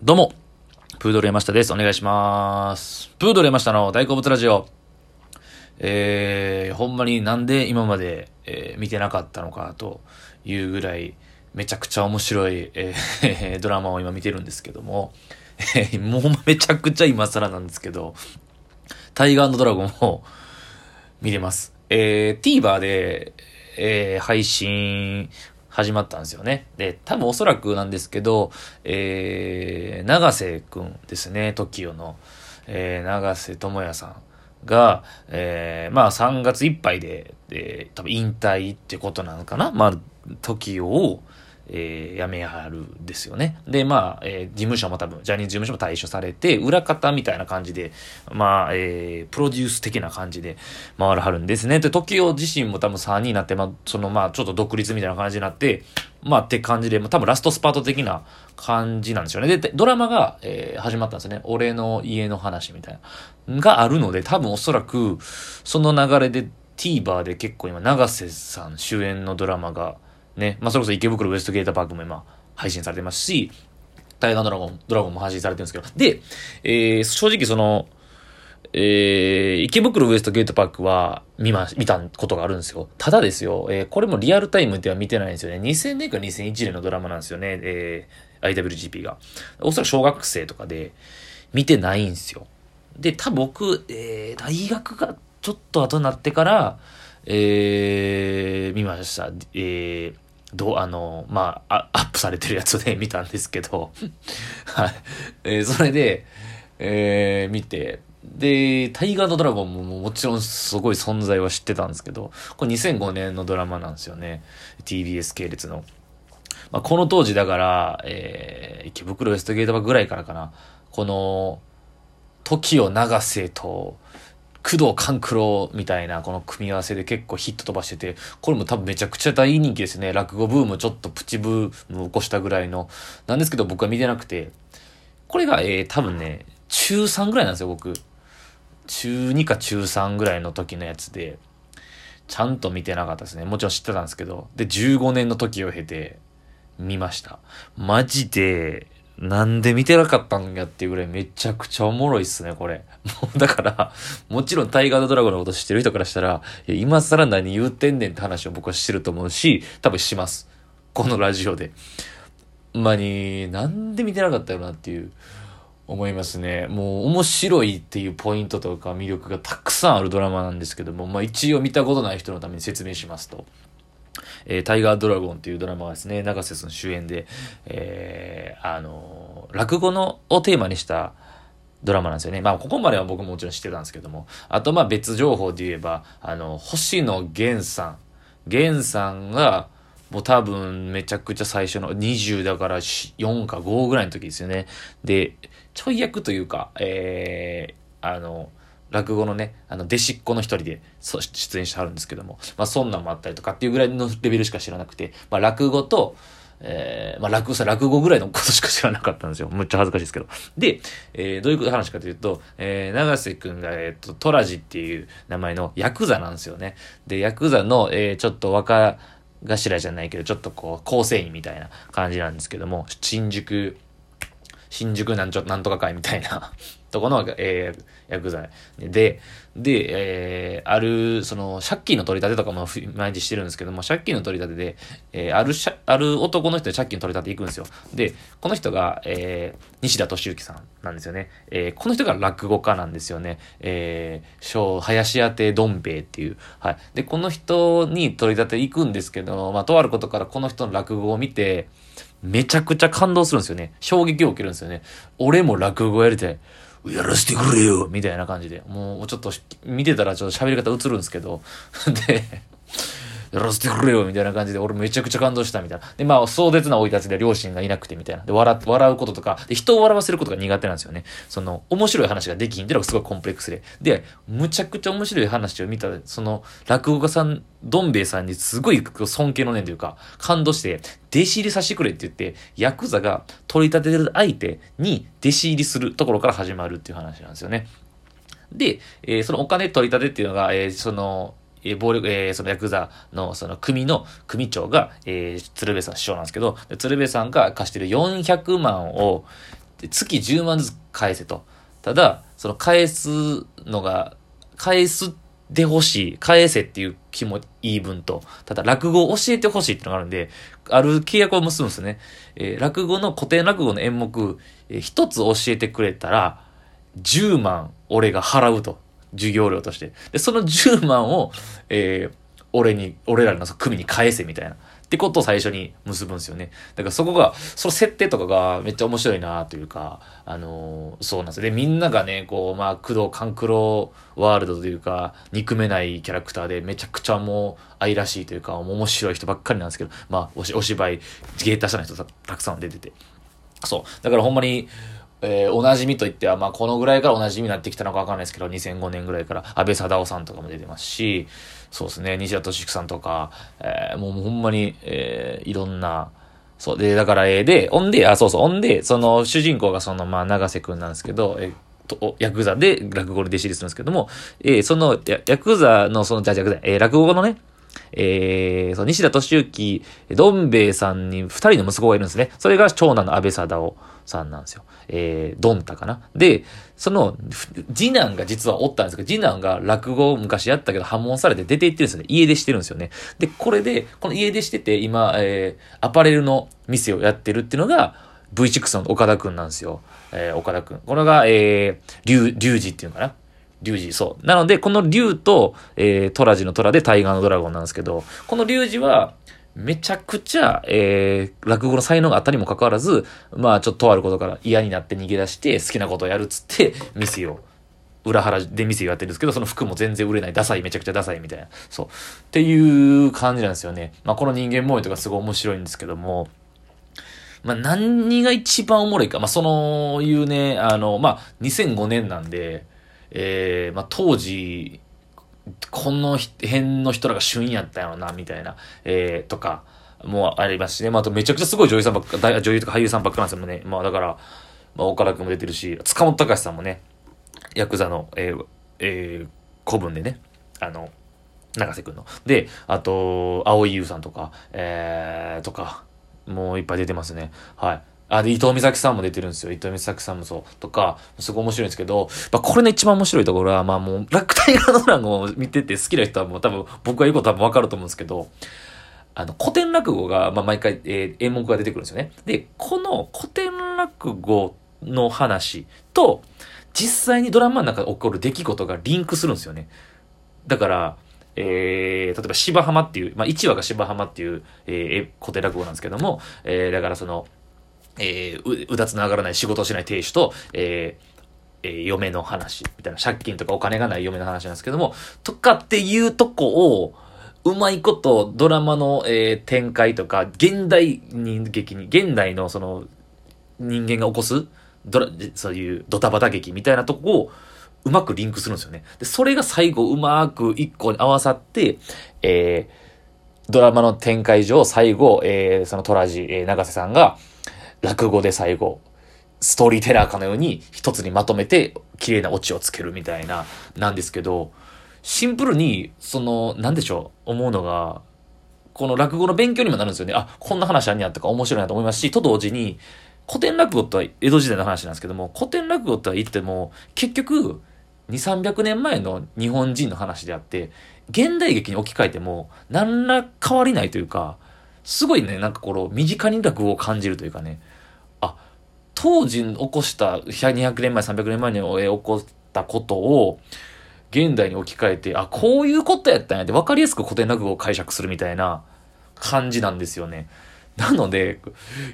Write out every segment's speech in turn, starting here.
どうも、プードル山下です。お願いします。プードル山下の大好物ラジオ。えー、ほんまになんで今まで、えー見てなかったのかというぐらい、めちゃくちゃ面白い、えー ドラマを今見てるんですけども、えーもうめちゃくちゃ今更なんですけど、タイガードラゴンを 見れます。えー、TVer で、えー配信始まったんですよね。で、多分おそらくなんですけど、えー、長瀬くんですね、TOKIO の、えー、長瀬智也さんが、えー、まあ3月いっぱいで、えー、多分引退ってことなのかなまあ、TOKIO を、えー、辞めはるんですよね。で、まあ、えー事務所も多分、ジャニーズ事務所も退所されて、裏方みたいな感じで、まあ、えー、プロデュース的な感じで回らはるんですね。で、TOKIO 自身も多分3人になって、まあ、その、まあ、ちょっと独立みたいな感じになって、まあ、って感じで、まあ、多分ラストスパート的な感じなんですよね。で、ドラマが、えー始まったんですね。俺の家の話みたいな。があるので、多分おそらく、その流れで TVer で結構今、長瀬さん主演のドラマが、ね、まあ、それこそ池袋ウエストゲートパークも今、配信されてますし、タイガードラゴン、ドラゴンも配信されてるんですけど。で、えー正直その、えー池袋ウエストゲートパークは見ま、見たことがあるんですよ。ただですよ、えーこれもリアルタイムでは見てないんですよね。2000年か2001年のドラマなんですよね。えー IWGP が。おそらく小学生とかで見てないんですよ。で、多分僕、えー大学がちょっと後になってから、えー見ました。えーどう、あの、まあ、アップされてるやつで 見たんですけど、はい。えーそれで、えー見て、で、タイガードラゴンももちろんすごい存在は知ってたんですけど、これ2005年のドラマなんですよね。TBS 系列の。まあ、この当時だから、えー池袋ウエストゲートバーぐらいからかな。この、TOKIO 長瀬と、工藤官九郎みたいなこの組み合わせで結構ヒット飛ばしてて、これも多分めちゃくちゃ大人気ですね。落語ブームちょっとプチブーム起こしたぐらいの。なんですけど僕は見てなくて、これが、えー、多分ね、中3ぐらいなんですよ、僕。中2か中3ぐらいの時のやつで、ちゃんと見てなかったですね。もちろん知ってたんですけど。で、15年の時を経て、見ました。マジで、なんで見てなかったんやっていうぐらいめちゃくちゃおもろいっすね、これ。も うだから、もちろんタイガードドラゴンのこと知ってる人からしたら、いや今更何言うてんねんって話を僕はしてると思うし、多分します。このラジオで。ほんまに、なんで見てなかったよなっていう、思いますね。もう面白いっていうポイントとか魅力がたくさんあるドラマなんですけども、まあ一応見たことない人のために説明しますと。えータイガードラゴンっていうドラマがですね、長瀬さん主演で、えーあのー落語の、をテーマにしたドラマなんですよね。まあ、ここまでは僕ももちろん知ってたんですけども、あと、まあ別情報で言えば、あの、星野源さん。源さんが、もう多分めちゃくちゃ最初の20だから4か5ぐらいの時ですよね。で、ちょい役というか、えー、あの、落語のね、あの、弟子っ子の一人でそ出演してはるんですけども、まあそんなんもあったりとかっていうぐらいのレベルしか知らなくて、まあ落語と、えー、まあ落語さ、落語ぐらいのことしか知らなかったんですよ。むっちゃ恥ずかしいですけど。で、えー、どういう話かというと、えー、長瀬くんが、えっ、と、トラジっていう名前のヤクザなんですよね。で、ヤクザの、えー、ちょっと若頭じゃないけど、ちょっとこう、構成員みたいな感じなんですけども、新宿、新宿なんちょ、なんとか会みたいな とこの、えー、薬剤。で、で、えー、ある、その、借金の取り立てとかも毎日してるんですけども、借金の取り立てで、えー、ある、ある男の人で借金取り立て行くんですよ。で、この人が、えー、西田敏行さんなんですよね。えー、この人が落語家なんですよね。えー、小、林家亭どん兵衛っていう。はい。で、この人に取り立て行くんですけど、まあ、とあることからこの人の落語を見て、めちゃくちゃ感動するんですよね。衝撃を受けるんですよね。俺も落語やりたい。やらせてくれよみたいな感じで。もうちょっと見てたらちょっと喋り方映るんですけど。で、やらせてくれよみたいな感じで、俺めちゃくちゃ感動したみたいな。で、まあ、壮絶な生い立ちで両親がいなくてみたいな。で、笑、笑うこととか、で、人を笑わせることが苦手なんですよね。その、面白い話ができんっていうのがすごいコンプレックスで。で、むちゃくちゃ面白い話を見た、その、落語家さん、どん兵衛さんにすごい尊敬の念というか、感動して、弟子入りさせてくれって言って、ヤクザが取り立ててる相手に弟子入りするところから始まるっていう話なんですよね。で、えーそのお金取り立てっていうのが、えーその、えー暴力、えーそのヤクザの、その組の組長が、えー鶴瓶さん師匠なんですけど、鶴瓶さんが貸してる400万を、月10万ずつ返せと。ただ、その返すのが、返すでほしい、返せっていう気も言い分と、ただ落語を教えてほしいっていうのがあるんで、ある契約を結ぶんですね。えー、落語の古典落語の演目、えー、一つ教えてくれたら、10万俺が払うと。授業料として。で、その10万を、えー、俺に、俺らの組に返せみたいな。ってことを最初に結ぶんですよね。だからそこが、その設定とかがめっちゃ面白いなというか、あのー、そうなんですよ。で、みんながね、こう、まあ、工藤勘九郎ワールドというか、憎めないキャラクターでめちゃくちゃもう愛らしいというか、面白い人ばっかりなんですけど、まあ、おしお芝居、芸達者の人たくさん出てて。そう。だからほんまに、えー、おなじみといっては、まあ、このぐらいからおなじみになってきたのかわかんないですけど、2005年ぐらいから安倍貞夫さんとかも出てますし、そうですね、西田敏行さんとか、えー、もうほんまに、えー、いろんな、そう、で、だから、えー、で、オンで、あ、そうそう、オンで、その、主人公がその、まあ、長瀬くんなんですけど、えーと、ヤクザで落語で弟子入りするんですけども、えー、その、ヤクザの、その、じゃじゃえー、落語のね、えー、そう、西田敏行、どん兵衛さんに二人の息子がいるんですね。それが長男の安倍貞夫さんなんですよ。えー、ドンタかな？で、その、次男が実はおったんですけど、次男が落語を昔やったけど破門されて出て行ってるんですよね。家出してるんですよね。で、これで、この家出してて、今、えー、アパレルの店をやってるっていうのが、V6 の岡田くんなんですよ。えー、岡田くん。これが、えー、竜、竜二っていうのかな？リュウジ、そう。なので、この竜と、えー、トラジのトラでタイガーのドラゴンなんですけど、このリュウジは、めちゃくちゃ、えー、落語の才能があったにもかかわらず、まあ、ちょっととあることから嫌になって逃げ出して、好きなことをやるっつって、店を、裏腹で店をやってるんですけど、その服も全然売れない、ダサい、めちゃくちゃダサいみたいな。そう。っていう感じなんですよね。まあ、この人間模様とかすごい面白いんですけども、まあ、何が一番おもろいか。まあ、そのいうね、あの、まあ、2005年なんで、えー、まあ、当時、この辺の人らが旬やったやろな、みたいな、えー、とか、もありますしね。まあ、あとめちゃくちゃすごい女優さんばっか、女優とか俳優さんばっかなんですよね。まあ、だから、まあ、岡田君も出てるし、塚本隆さんもね、ヤクザの、えー、えー、古文でね、あの、永瀬君の。で、あと、蒼井優さんとか、えー、とか、もういっぱい出てますね。はい。あ、で、伊藤美咲さんも出てるんですよ。伊藤美咲さんもそう。とか、すごい面白いんですけど、まあ、これの一番面白いところは、まあもう、落体ガドランを見てて好きな人はもう多分、僕が言うこと多分わかると思うんですけど、あの、古典落語が、まあ、毎回、えー、演目が出てくるんですよね。で、この古典落語の話と、実際にドラマの中で起こる出来事がリンクするんですよね。だから、えー、例えば芝浜っていう、まあ、1話が芝浜っていう、えー、古典落語なんですけども、えー、だからその、えー、う、うだつの上がらない仕事をしない亭主と、えー、えー、嫁の話、みたいな、借金とかお金がない嫁の話なんですけども、とかっていうとこを、うまいことドラマの、えー、展開とか、現代人劇に、現代のその、人間が起こす、ドラ、そういうドタバタ劇みたいなとこを、うまくリンクするんですよね。で、それが最後うまく一個に合わさって、えー、ドラマの展開上、最後、えー、そのトラジ、えー、長瀬さんが、落語で最後、ストーリーテラーかのように一つにまとめて綺麗なオチをつけるみたいな、なんですけど、シンプルに、その、なんでしょう、思うのが、この落語の勉強にもなるんですよね。あ、こんな話あんにやったか面白いなと思いますし、と同時に、古典落語とは江戸時代の話なんですけども、古典落語とは言っても、結局、2、300年前の日本人の話であって、現代劇に置き換えても、何ら変わりないというか、すごいね、なんかこの、身近に落語を感じるというかね、あ、当時起こした、200年前、300年前に起こったことを、現代に置き換えて、あ、こういうことやったんやって分かりやすく古典落語を解釈するみたいな感じなんですよね。なので、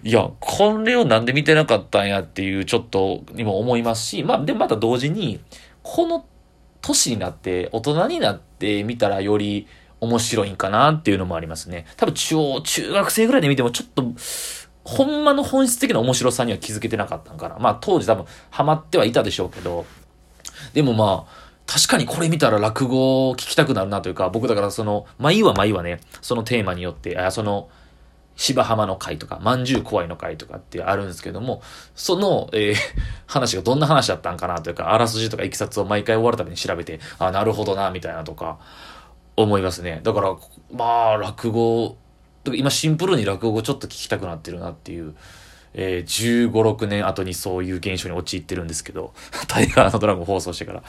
いや、これをなんで見てなかったんやっていうちょっとにも思いますし、まあでもまた同時に、この年になって、大人になってみたらより面白いんかなっていうのもありますね。多分中、中学生ぐらいで見てもちょっと、ほんまの本質的な面白さには気づけてなかったんかな。まあ当時多分ハマってはいたでしょうけど、でもまあ、確かにこれ見たら落語を聞きたくなるなというか、僕だからその、まあいいわまあいいわね、そのテーマによって、あその、芝浜の会とか、まんじゅう怖いの会とかってあるんですけども、その、えー、話がどんな話だったんかなというか、あらすじとかいきさつを毎回終わるたびに調べて、あ、なるほどな、みたいなとか、思いますね。だから、まあ、落語、今シンプルに落語ちょっと聞きたくなってるなっていう、えー、15、6年後にそういう現象に陥ってるんですけど、タイガーのドラゴン放送してから。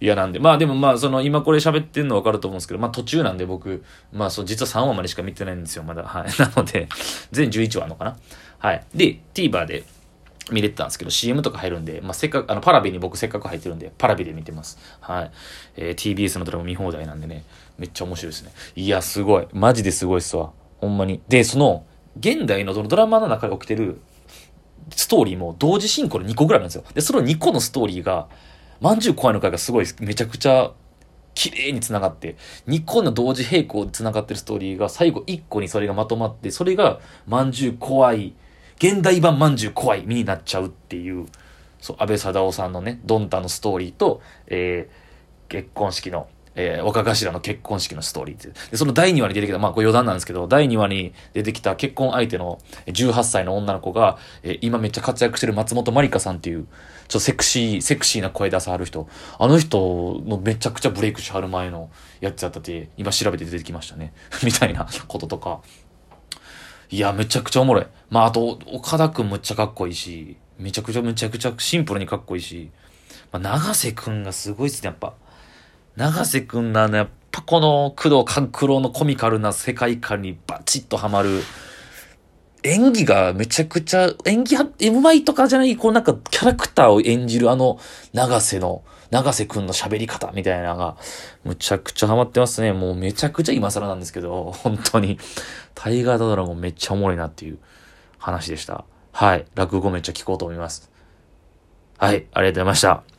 いや、なんで、まあでもまあ、その、今これ喋ってんのわかると思うんですけど、まあ途中なんで僕、まあそう、実は3話までしか見てないんですよ、まだ。はい。なので、全11話あるのかな。はい。で、TVer で、見れてたんですけど、CM とか入るんで、まあ、せっかく、あの、パラビに僕せっかく入ってるんで、パラビで見てます。はい。えー、TBS のドラマ見放題なんでね、めっちゃ面白いですね。いや、すごい。マジですごいっすわ。ほんまに。で、その、現代のドラマの中で起きてるストーリーも同時進行で2個ぐらいなんですよ。で、その2個のストーリーが、まんじゅう怖いの回がすごい、めちゃくちゃ綺麗に繋がって、2個の同時並行で繋がってるストーリーが最後1個にそれがまとまって、それがまんじゅう怖い、現代版まんじゅう怖い身になっちゃうっていう、そう、安倍貞夫さんのね、ドンタのストーリーと、えー、結婚式のえー、若頭の結婚式のストーリーってで、その第2話に出てきた、まあこれ余談なんですけど、第2話に出てきた結婚相手の18歳の女の子が、えー、今めっちゃ活躍してる松本まりかさんっていう、ちょっとセクシー、セクシーな声出さはる人、あの人のめちゃくちゃブレイクしはる前のやつやったって、今調べて出てきましたね。みたいなこととか。いや、めちゃくちゃおもろい。まああと、岡田くんむっちゃかっこいいし、めちゃくちゃむちゃくちゃシンプルにかっこいいし、まあ、長瀬くんがすごいっすね、やっぱ。長瀬くんのあの、やっぱこの工藤官九郎のコミカルな世界観にバチッとハマる。演技がめちゃくちゃ、演技は、うまいとかじゃない、こうなんかキャラクターを演じるあの、長瀬の、長瀬くんの喋り方みたいなのが、むちゃくちゃハマってますね。もうめちゃくちゃ今更なんですけど、本当に。タイガードラゴンめっちゃおもろいなっていう話でした。はい。落語めっちゃ聞こうと思います。はい。ありがとうございました。